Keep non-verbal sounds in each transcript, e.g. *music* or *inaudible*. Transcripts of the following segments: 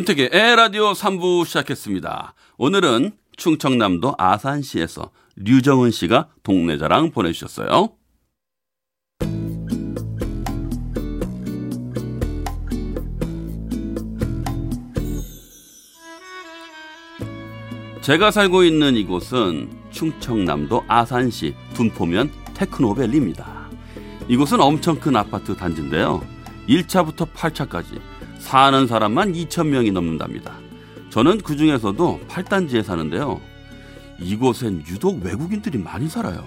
윤택의 에라디오 3부 시작했습니다. 오늘은 충청남도 아산시에서 류정은 씨가 동네 자랑 보내주셨어요. 제가 살고 있는 이곳은 충청남도 아산시 둔포면 테크노밸리입니다. 이곳은 엄청 큰 아파트 단지인데요. 1차부터 8차까지 사는 사람만 2,000명이 넘는답니다. 저는 그 중에서도 8단지에 사는데요. 이곳엔 유독 외국인들이 많이 살아요.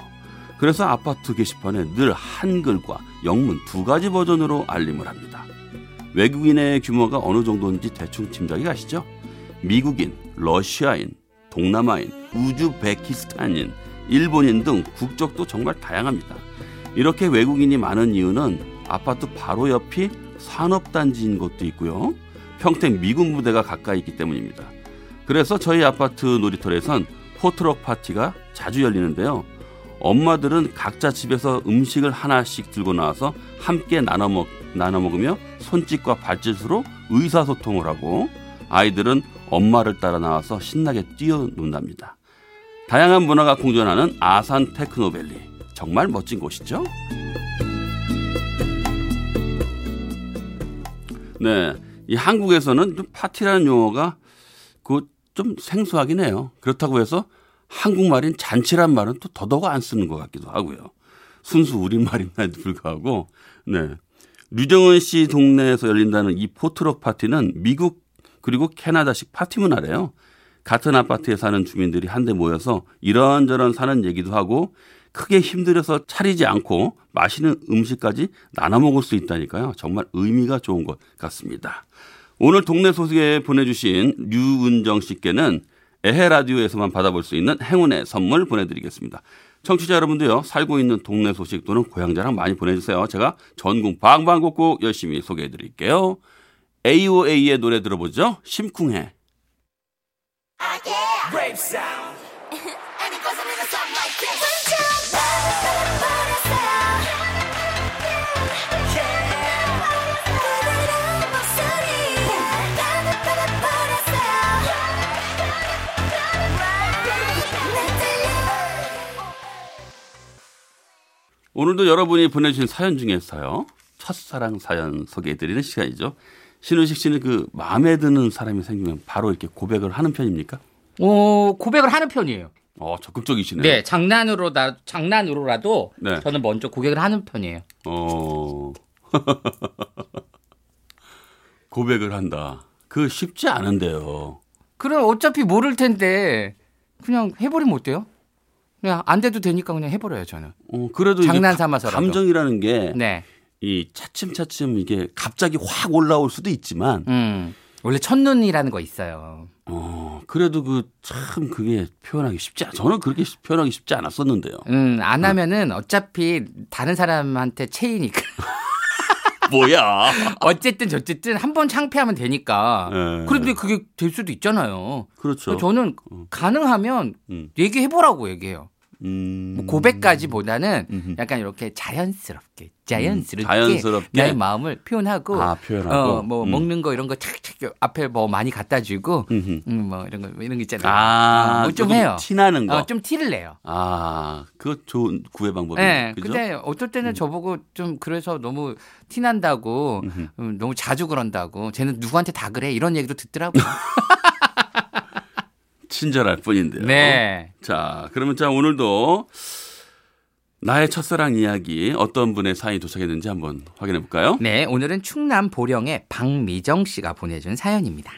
그래서 아파트 게시판에 늘 한글과 영문 두 가지 버전으로 알림을 합니다. 외국인의 규모가 어느 정도인지 대충 짐작이 가시죠? 미국인, 러시아인, 동남아인, 우즈베키스탄인, 일본인 등 국적도 정말 다양합니다. 이렇게 외국인이 많은 이유는 아파트 바로 옆이 산업단지인 것도 있고요. 평택 미군 부대가 가까이 있기 때문입니다. 그래서 저희 아파트 놀이터에선 포트럭 파티가 자주 열리는데요. 엄마들은 각자 집에서 음식을 하나씩 들고 나와서 함께 나눠, 먹, 나눠 먹으며 손짓과 발짓으로 의사소통을 하고 아이들은 엄마를 따라 나와서 신나게 뛰어논답니다. 다양한 문화가 공존하는 아산 테크노밸리 정말 멋진 곳이죠. 네, 이 한국에서는 좀 파티라는 용어가 그 좀 생소하긴 해요. 그렇다고 해서 한국말인 잔치란 말은 또 더더욱 안 쓰는 것 같기도 하고요. 순수 우리말임에도 *laughs* 불구하고 네. 류정은 씨 동네에서 열린다는 이 포트럭 파티는 미국 그리고 캐나다식 파티 문화래요. 같은 아파트에 사는 주민들이 한데 모여서 이런저런 사는 얘기도 하고 크게 힘들어서 차리지 않고 맛있는 음식까지 나눠 먹을 수 있다니까요. 정말 의미가 좋은 것 같습니다. 오늘 동네 소식에 보내주신 류은정 씨께는 에헤 라디오에서만 받아볼 수 있는 행운의 선물 보내드리겠습니다. 청취자 여러분도요 살고 있는 동네 소식 또는 고향 자랑 많이 보내주세요. 제가 전국 방방곡곡 열심히 소개해드릴게요. AOA의 노래 들어보죠. 심쿵해. 오늘도 여러분이 보내주신 사연 중에서요. 첫사랑 사연 소개해드리는 시간이죠. 신우식 씨는 그 마음에 드는 사람이 생기면 바로 이렇게 고백을 하는 편입니까? 어, 고백을 하는 편이에요. 어, 적극적이시네요. 네, 장난으로다 장난으로라도 네. 저는 먼저 고백을 하는 편이에요. 어. *laughs* 고백을 한다. 그 쉽지 않은데요. 그럼 어차피 모를 텐데 그냥 해버리면 어때요? 그냥 안 돼도 되니까 그냥 해버려요 저는. 어, 그래도 장난 가- 삼아서라도. 감정이라는 게 네. 이 차츰차츰 이게 갑자기 확 올라올 수도 있지만 음. 원래 첫눈이라는 거 있어요. 어 그래도 그 참 그게 표현하기 쉽지 않 저는 그렇게 쉽- 표현하기 쉽지 않았었는데요. 음, 안 하면은 어차피 다른 사람한테 체이니까. *laughs* 뭐야? 어쨌든 저쨌든 한 번 창피하면 되니까. 네. 그런데 그게 될 수도 있잖아요. 그렇죠. 저는 가능하면 음. 얘기해보라고 얘기해요. 음. 뭐 고백까지보다는 음흠. 약간 이렇게 자연스럽게 자연스럽게, 자연스럽게. 나의 마음을 표현하고, 아, 표현하고. 어, 뭐 음. 먹는 거 이런 거 착착 앞에 뭐 많이 갖다 주고. 음, 뭐 이런 거 이런 거 있잖아요. 아, 뭐좀 조금 해요. 티나는 거. 어, 좀 티를 내요. 아, 그거 좋은 구애 방법이네. 네, 그죠? 근데 어떨 때는 저보고 좀 그래서 너무 티난다고. 음, 너무 자주 그런다고 쟤는 누구한테 다 그래 이런 얘기도 듣더라고요. *laughs* 친절할 뿐인데요. 네. 자, 그러면 자 오늘도 나의 첫사랑 이야기 어떤 분의 사연이 도착했는지 한번 확인해 볼까요? 네, 오늘은 충남 보령의 박미정 씨가 보내준 사연입니다.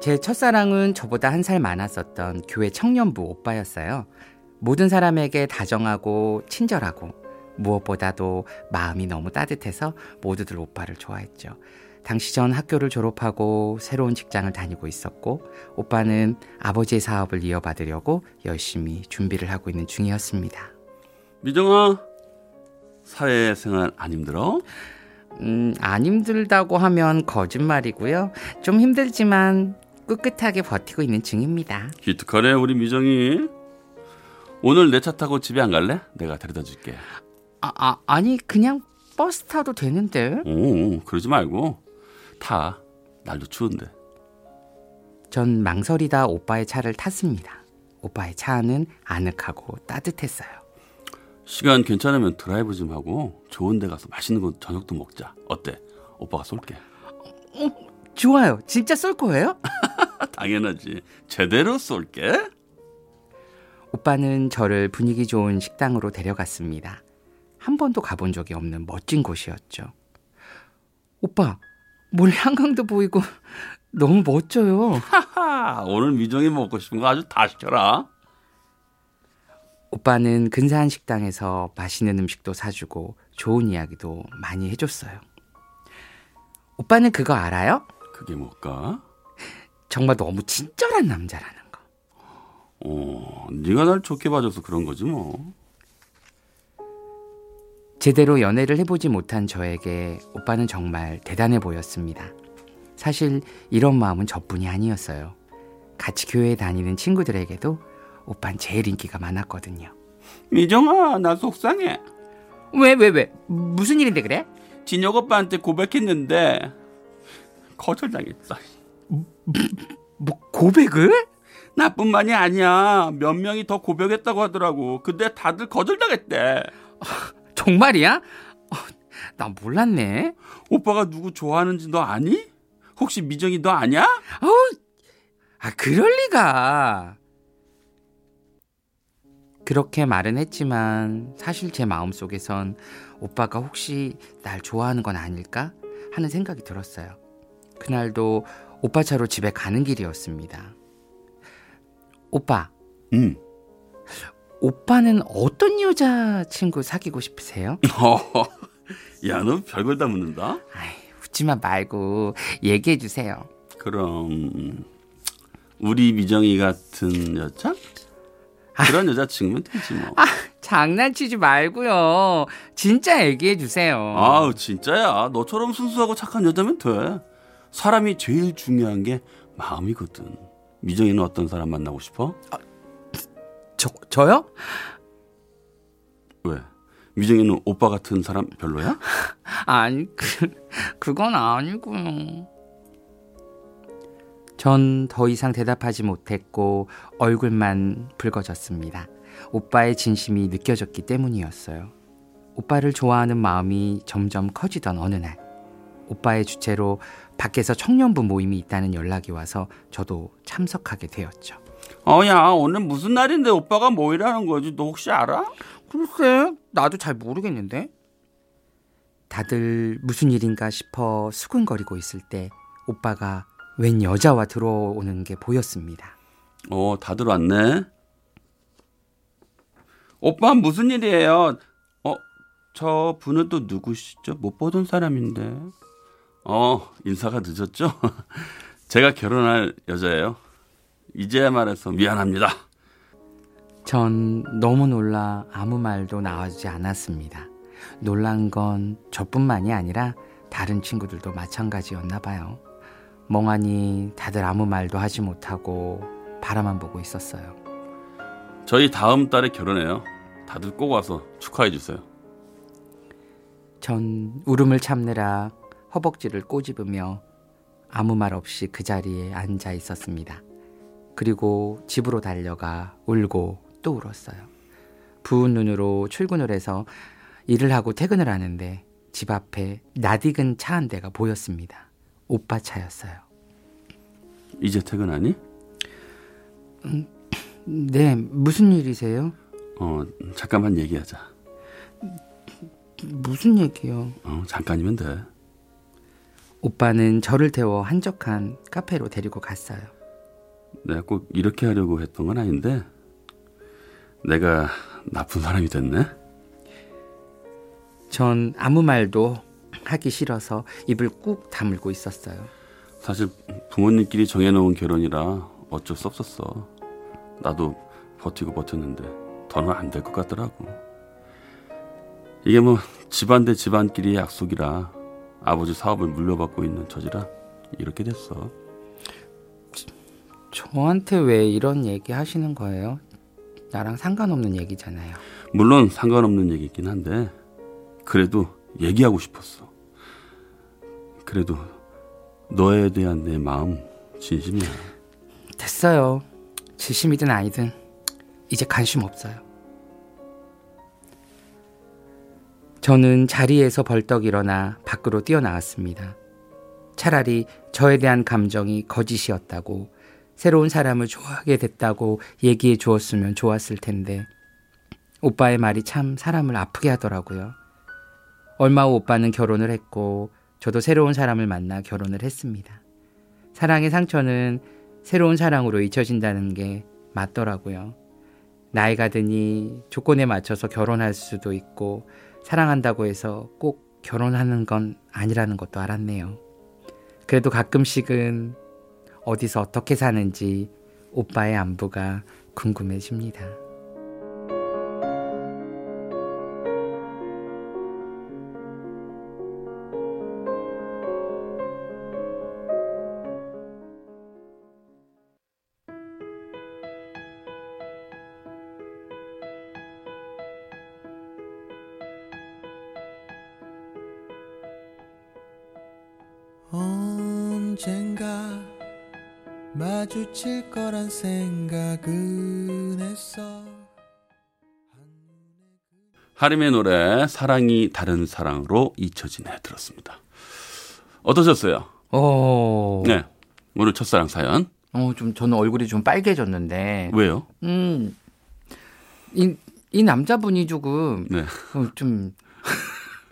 제 첫사랑은 저보다 한 살 많았었던 교회 청년부 오빠였어요. 모든 사람에게 다정하고 친절하고 무엇보다도 마음이 너무 따뜻해서 모두들 오빠를 좋아했죠. 당시 전 학교를 졸업하고 새로운 직장을 다니고 있었고 오빠는 아버지의 사업을 이어받으려고 열심히 준비를 하고 있는 중이었습니다. 미정아, 사회생활 안 힘들어? 음, 안 힘들다고 하면 거짓말이고요. 좀 힘들지만 꿋꿋하게 버티고 있는 중입니다. 기특하네 우리 미정이. 오늘 내 차 타고 집에 안 갈래? 내가 데려다 줄게. 아, 아 아니 그냥 버스 타도 되는데. 오, 그러지 말고 타. 날도 추운데. 전 망설이다 오빠의 차를 탔습니다. 오빠의 차 안은 아늑하고 따뜻했어요. 시간 괜찮으면 드라이브 좀 하고 좋은 데 가서 맛있는 거 저녁도 먹자. 어때? 오빠가 쏠게. 좋아요. 진짜 쏠 거예요? *laughs* 당연하지. 제대로 쏠게. 오빠는 저를 분위기 좋은 식당으로 데려갔습니다. 한 번도 가본 적이 없는 멋진 곳이었죠. 오빠, 몰래 한강도 보이고 *laughs* 너무 멋져요. 하하, 오늘 미정이 먹고 싶은 거 아주 다 시켜라. 오빠는 근사한 식당에서 맛있는 음식도 사주고 좋은 이야기도 많이 해줬어요. 오빠는 그거 알아요? 그게 뭘까? 정말 너무 친절한 남자라는 거. 어, 네가 날 좋게 봐줘서 그런 거지 뭐. 제대로 연애를 해보지 못한 저에게 오빠는 정말 대단해 보였습니다. 사실 이런 마음은 저뿐이 아니었어요. 같이 교회 다니는 친구들에게도 오빠는 제일 인기가 많았거든요. 미정아, 나 속상해. 왜, 왜, 왜? 무슨 일인데 그래? 진혁 오빠한테 고백했는데 거절당했어. 뭐, 고백을? 나뿐만이 아니야. 몇 명이 더 고백했다고 하더라고. 근데 다들 거절당했대. 정말이야? 어, 나 몰랐네. 오빠가 누구 좋아하는지 너 아니? 혹시 미정이 너 아냐? 아, 그럴 리가. 그렇게 말은 했지만 사실 제 마음속에선 오빠가 혹시 날 좋아하는 건 아닐까 하는 생각이 들었어요. 그날도 오빠 차로 집에 가는 길이었습니다. 오빠, 응. 오빠는 어떤 여자 친구 사귀고 싶으세요? *laughs* 야, 너 별걸 다 묻는다? 아이, 웃지마 말고 얘기해 주세요. 그럼 우리 미정이 같은 여자? 그런 여자 친구면 되지 뭐. 장난치지 말고요. 진짜 얘기해 주세요. 아우 진짜야. 너처럼 순수하고 착한 여자면 돼. 사람이 제일 중요한 게 마음이거든. 미정이는 어떤 사람 만나고 싶어? 저 저요? 왜? 미정이는 오빠 같은 사람 별로야? *laughs* 아니 그 그건 아니고요. 전 더 이상 대답하지 못했고 얼굴만 붉어졌습니다. 오빠의 진심이 느껴졌기 때문이었어요. 오빠를 좋아하는 마음이 점점 커지던 어느 날, 오빠의 주체로 밖에서 청년부 모임이 있다는 연락이 와서 저도 참석하게 되었죠. 어야 오늘 무슨 날인데 오빠가 뭐 일하는 거지? 너 혹시 알아? 글쎄, 나도 잘 모르겠는데. 다들 무슨 일인가 싶어 수근거리고 있을 때 오빠가 웬 여자와 들어오는 게 보였습니다. 어 다들 왔네. 오빠 무슨 일이에요? 어, 저 분은 또 누구시죠? 못 보던 사람인데. 어, 인사가 늦었죠? *laughs* 제가 결혼할 여자예요. 이제야 말해서 미안합니다. 전 너무 놀라 아무 말도 나와주지 않았습니다. 놀란 건 저뿐만이 아니라 다른 친구들도 마찬가지였나 봐요. 멍하니 다들 아무 말도 하지 못하고 바라만 보고 있었어요. 저희 다음 달에 결혼해요. 다들 꼭 와서 축하해 주세요. 전 울음을 참느라 허벅지를 꼬집으며 아무 말 없이 그 자리에 앉아 있었습니다. 그리고 집으로 달려가 울고 또 울었어요. 부은 눈으로 출근을 해서 일을 하고 퇴근을 하는데 집 앞에 낯익은 차 한 대가 보였습니다. 오빠 차였어요. 이제 퇴근하니? 네, 무슨 일이세요? 어, 잠깐만 얘기하자. 무슨 얘기요? 어, 잠깐이면 돼. 오빠는 저를 태워 한적한 카페로 데리고 갔어요. 내가 꼭 이렇게 하려고 했던 건 아닌데 내가 나쁜 사람이 됐네. 전 아무 말도 하기 싫어서 입을 꾹 다물고 있었어요. 사실 부모님끼리 정해놓은 결혼이라 어쩔 수 없었어. 나도 버티고 버텼는데 더는 안 될 것 같더라고. 이게 뭐 집안 대 집안끼리의 약속이라 아버지 사업을 물려받고 있는 처지라 이렇게 됐어. 저한테 왜 이런 얘기 하시는 거예요? 나랑 상관없는 얘기잖아요. 물론 상관없는 얘기긴 한데 그래도 얘기하고 싶었어. 그래도 너에 대한 내 마음 진심이야. 됐어요. 진심이든 아니든 이제 관심 없어요. 저는 자리에서 벌떡 일어나 밖으로 뛰어나왔습니다. 차라리 저에 대한 감정이 거짓이었다고 새로운 사람을 좋아하게 됐다고 얘기해 주었으면 좋았을 텐데 오빠의 말이 참 사람을 아프게 하더라고요. 얼마 후 오빠는 결혼을 했고 저도 새로운 사람을 만나 결혼을 했습니다. 사랑의 상처는 새로운 사랑으로 잊혀진다는 게 맞더라고요. 나이가 드니 조건에 맞춰서 결혼할 수도 있고 사랑한다고 해서 꼭 결혼하는 건 아니라는 것도 알았네요. 그래도 가끔씩은 어디서 어떻게 사는지 오빠의 안부가 궁금해집니다. 언젠가 마주칠 거란 생각은 했어 하림의 노래 사랑이 다른 사랑으로 잊혀지네 들었습니다. 어떠셨어요? 어, 네. 오늘 첫사랑 사연. 어, 좀 저는 얼굴이 좀 빨개졌는데, 왜요? 음, 이, 이 남자분이 조금 네. 어, 좀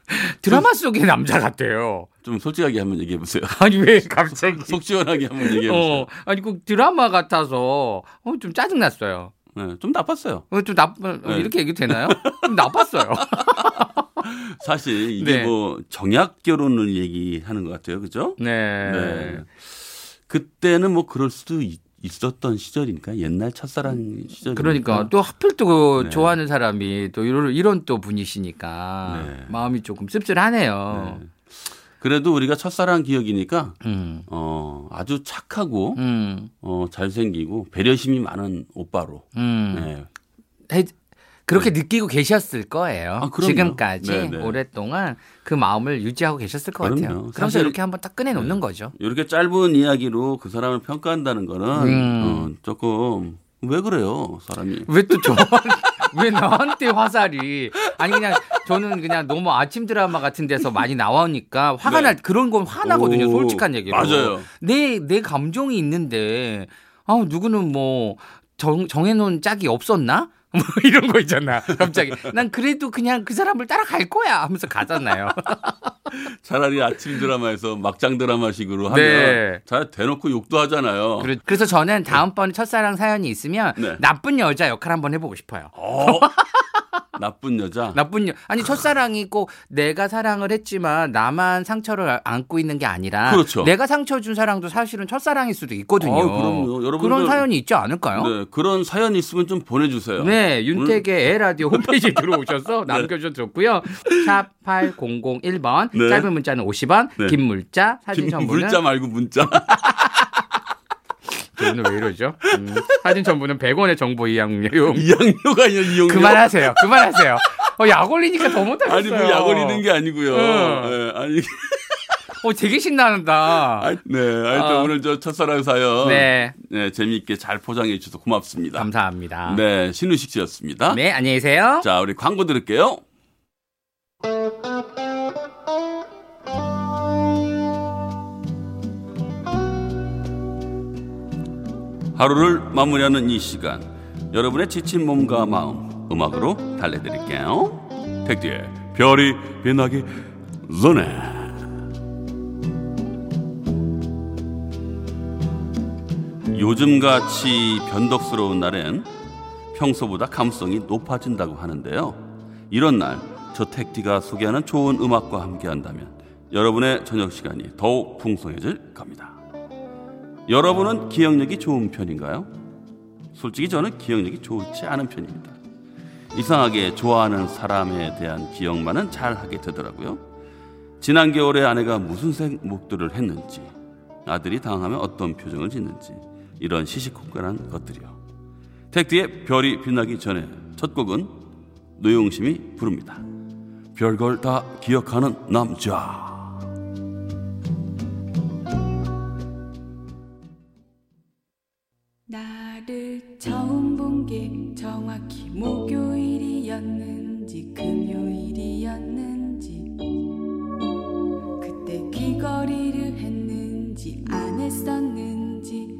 *laughs* 드라마 속의 남자 같아요. 좀 솔직하게 한번 얘기해 보세요. *laughs* 아니 왜 *laughs* 갑자기? 속 시원하게 한번 얘기해 보세요. 어, 아니 그 드라마 같아서 어, 좀 짜증 났어요. 네, 좀 나빴어요. 어, 좀 나, 어, 네. 이렇게 얘기 되나요? 좀 나빴어요. 사실 이게 네. 뭐 정약 결혼을 얘기하는 것 같아요, 그죠? 네. 네. 그때는 뭐 그럴 수도 있, 있었던 시절이니까 옛날 첫사랑 시절. 그러니까 또 하필 또그 네. 좋아하는 사람이 또 이런 이런 또 분이시니까 네. 마음이 조금 씁쓸하네요. 그래도 우리가 첫사랑 기억이니까 음. 어 아주 착하고 음. 어 잘생기고 배려심이 많은 오빠로. 음. 네. 해- 그렇게 느끼고 계셨을 거예요. 아. 지금까지 네, 네. 오랫동안 그 마음을 유지하고 계셨을 것 그럼요. 같아요. 그래서 이렇게 한번 딱 꺼내 놓는 거죠. 이렇게 짧은 이야기로 그 사람을 평가한다는 거는 음. 어, 조금 왜 그래요, 사람이? 왜 또 저, *laughs* 왜 나한테 화살이? 아니 그냥 저는 그냥 너무 아침 드라마 같은 데서 많이 나오니까 화가 네. 날 그런 건 화나거든요. 오, 솔직한 얘기로. 맞아요. 내 내 감정이 있는데 아 누구는 뭐 정, 정해놓은 짝이 없었나? 뭐 *laughs* 이런 거 있잖아. 갑자기 난 그래도 그냥 그 사람을 따라갈 거야 하면서 가잖아요. *laughs* 차라리 아침 드라마에서 막장 드라마식으로 하면 네. 잘 대놓고 욕도 하잖아요. 그래- 그래서 저는 다음번에 첫사랑 사연이 있으면 네. 나쁜 여자 역할 한번 해보고 싶어요. 어? *laughs* 나쁜 여자. 나쁜 여 아니 첫사랑이 꼭 내가 사랑을 했지만 나만 상처를 아- 안고 있는 게 아니라 그렇죠. 내가 상처 준 사랑도 사실은 첫사랑일 수도 있거든요. 어, 그럼요. 여러분들- 그런 사연이 있지 않을까요? 네, 그런 사연 있으면 좀 보내주세요. 네, 윤택의 에라디오 *laughs* 홈페이지에 들어오셔서 남겨주셔도 좋고요. 샵 8001번, 네. 짧은 문자는 50원, 네. 긴 문자, 사진 김, 첨부는 물자 말고 문자. *laughs* 저 오늘 왜 이러죠? 음, 사진 첨부는 100원의 정보 이용료. 이양료가 아니라 이용료. 그만하세요. 그만하세요. 어, 약 올리니까 더 못하겠어요. 아니 뭐 약 올리는 게 아니고요. 응. 네, 아니 어, 되게 신난다. 아, 네, 하여튼 어. 오늘 저 첫사랑 사연 네, 네, 재미있게 잘 포장해 주셔서 고맙습니다. 감사합니다. 네, 신우식 씨였습니다. 네, 안녕히 계세요. 자, 우리 광고 들을게요. 하루를 마무리하는 이 시간, 여러분의 지친 몸과 마음 음악으로 달래드릴게요. 택디의 별이 빛나기 전에. 요즘같이 변덕스러운 날엔 평소보다 감성이 높아진다고 하는데요. 이런 날, 저 택디가 소개하는 좋은 음악과 함께 한다면 여러분의 저녁 시간이 더욱 풍성해질 겁니다. 여러분은 기억력이 좋은 편인가요? 솔직히 저는 기억력이 좋지 않은 편입니다. 이상하게 좋아하는 사람에 대한 기억만은 잘 하게 되더라고요. 지난 겨울에 아내가 무슨 생목들을 했는지, 아들이 당하면 어떤 표정을 짓는지, 이런 시시콜콜한 것들이요. 택디의 별이 빛나기 전에 첫 곡은 노용심이 부릅니다. 별걸 다 기억하는 남자. 나를 처음 본 게 정확히 목요일이었는지 금요일이었는지 그때 귀걸이를 했는지 안 했었는지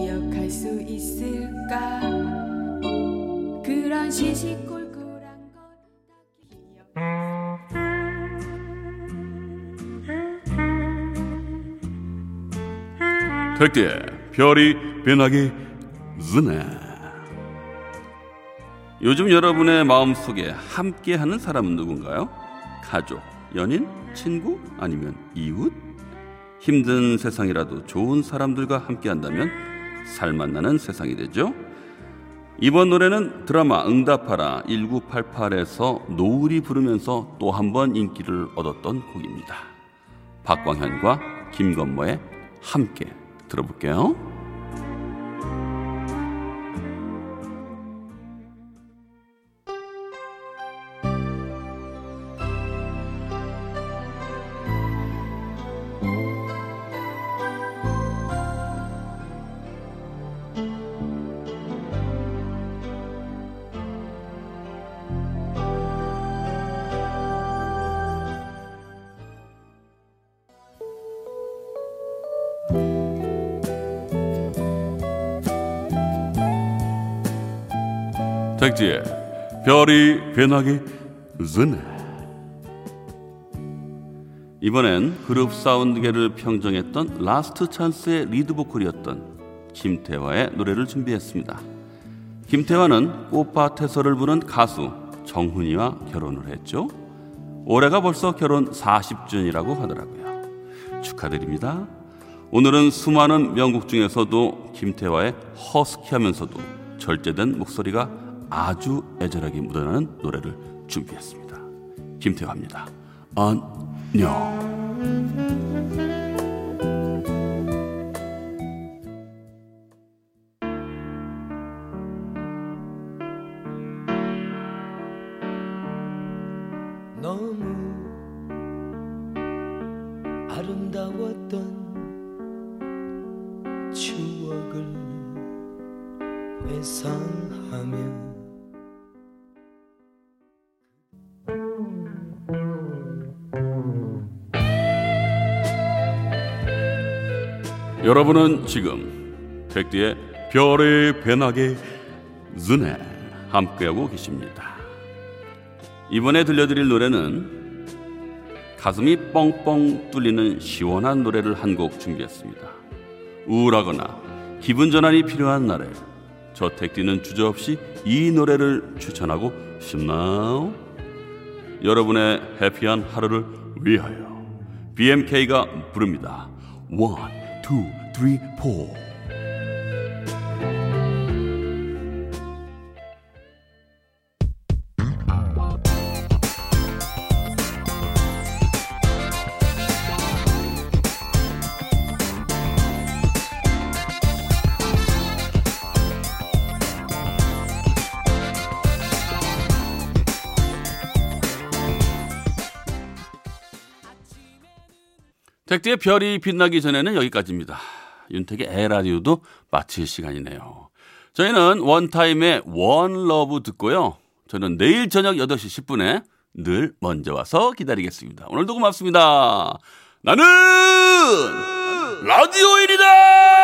기억할 수 있을까 그런 시시콜콜한 걸 기억 택디의 별이 빛나기 전에 요즘 여러분의 마음속에 함께하는 사람은 누군가요? 가족, 연인, 친구, 아니면 이웃? 힘든 세상이라도 좋은 사람들과 함께한다면 살맛나는 세상이 되죠. 이번 노래는 드라마 응답하라 1988에서 노을이 부르면서 또 한 번 인기를 얻었던 곡입니다. 박광현과 김건모의 함께 들어볼게요. 택지의 별이 변하기 전에. 이번엔 그룹 사운드계를 평정했던 라스트 찬스의 리드 보컬이었던 김태화의 노래를 준비했습니다. 김태화는 꽃밭에서를 부른 가수 정훈희와 결혼을 했죠. 올해가 벌써 결혼 40주년이라고 하더라고요. 축하드립니다. 오늘은 수많은 명곡 중에서도 김태화의 허스키하면서도 절제된 목소리가 아주 애절하게 묻어나는 노래를 준비했습니다. 김태화입니다. 안녕. 회상하며 여러분은 지금 택디의 별의 변하게 전에 함께하고 계십니다. 이번에 들려드릴 노래는 가슴이 뻥뻥 뚫리는 시원한 노래를 한 곡 준비했습니다. 우울하거나 기분 전환이 필요한 날에 저택지는 주저없이 이 노래를 추천하고 싶나요? 여러분의 해피한 하루를 위하여 BMK가 부릅니다. 1, 2, 3, 4 백두의 별이 빛나기 전에는 여기까지입니다. 윤택의 에라디오도 마칠 시간이네요. 저희는 원타임의 원러브 듣고요. 저는 내일 저녁 8시 10분에 늘 먼저 와서 기다리겠습니다. 오늘도 고맙습니다. 나는 라디오인이다!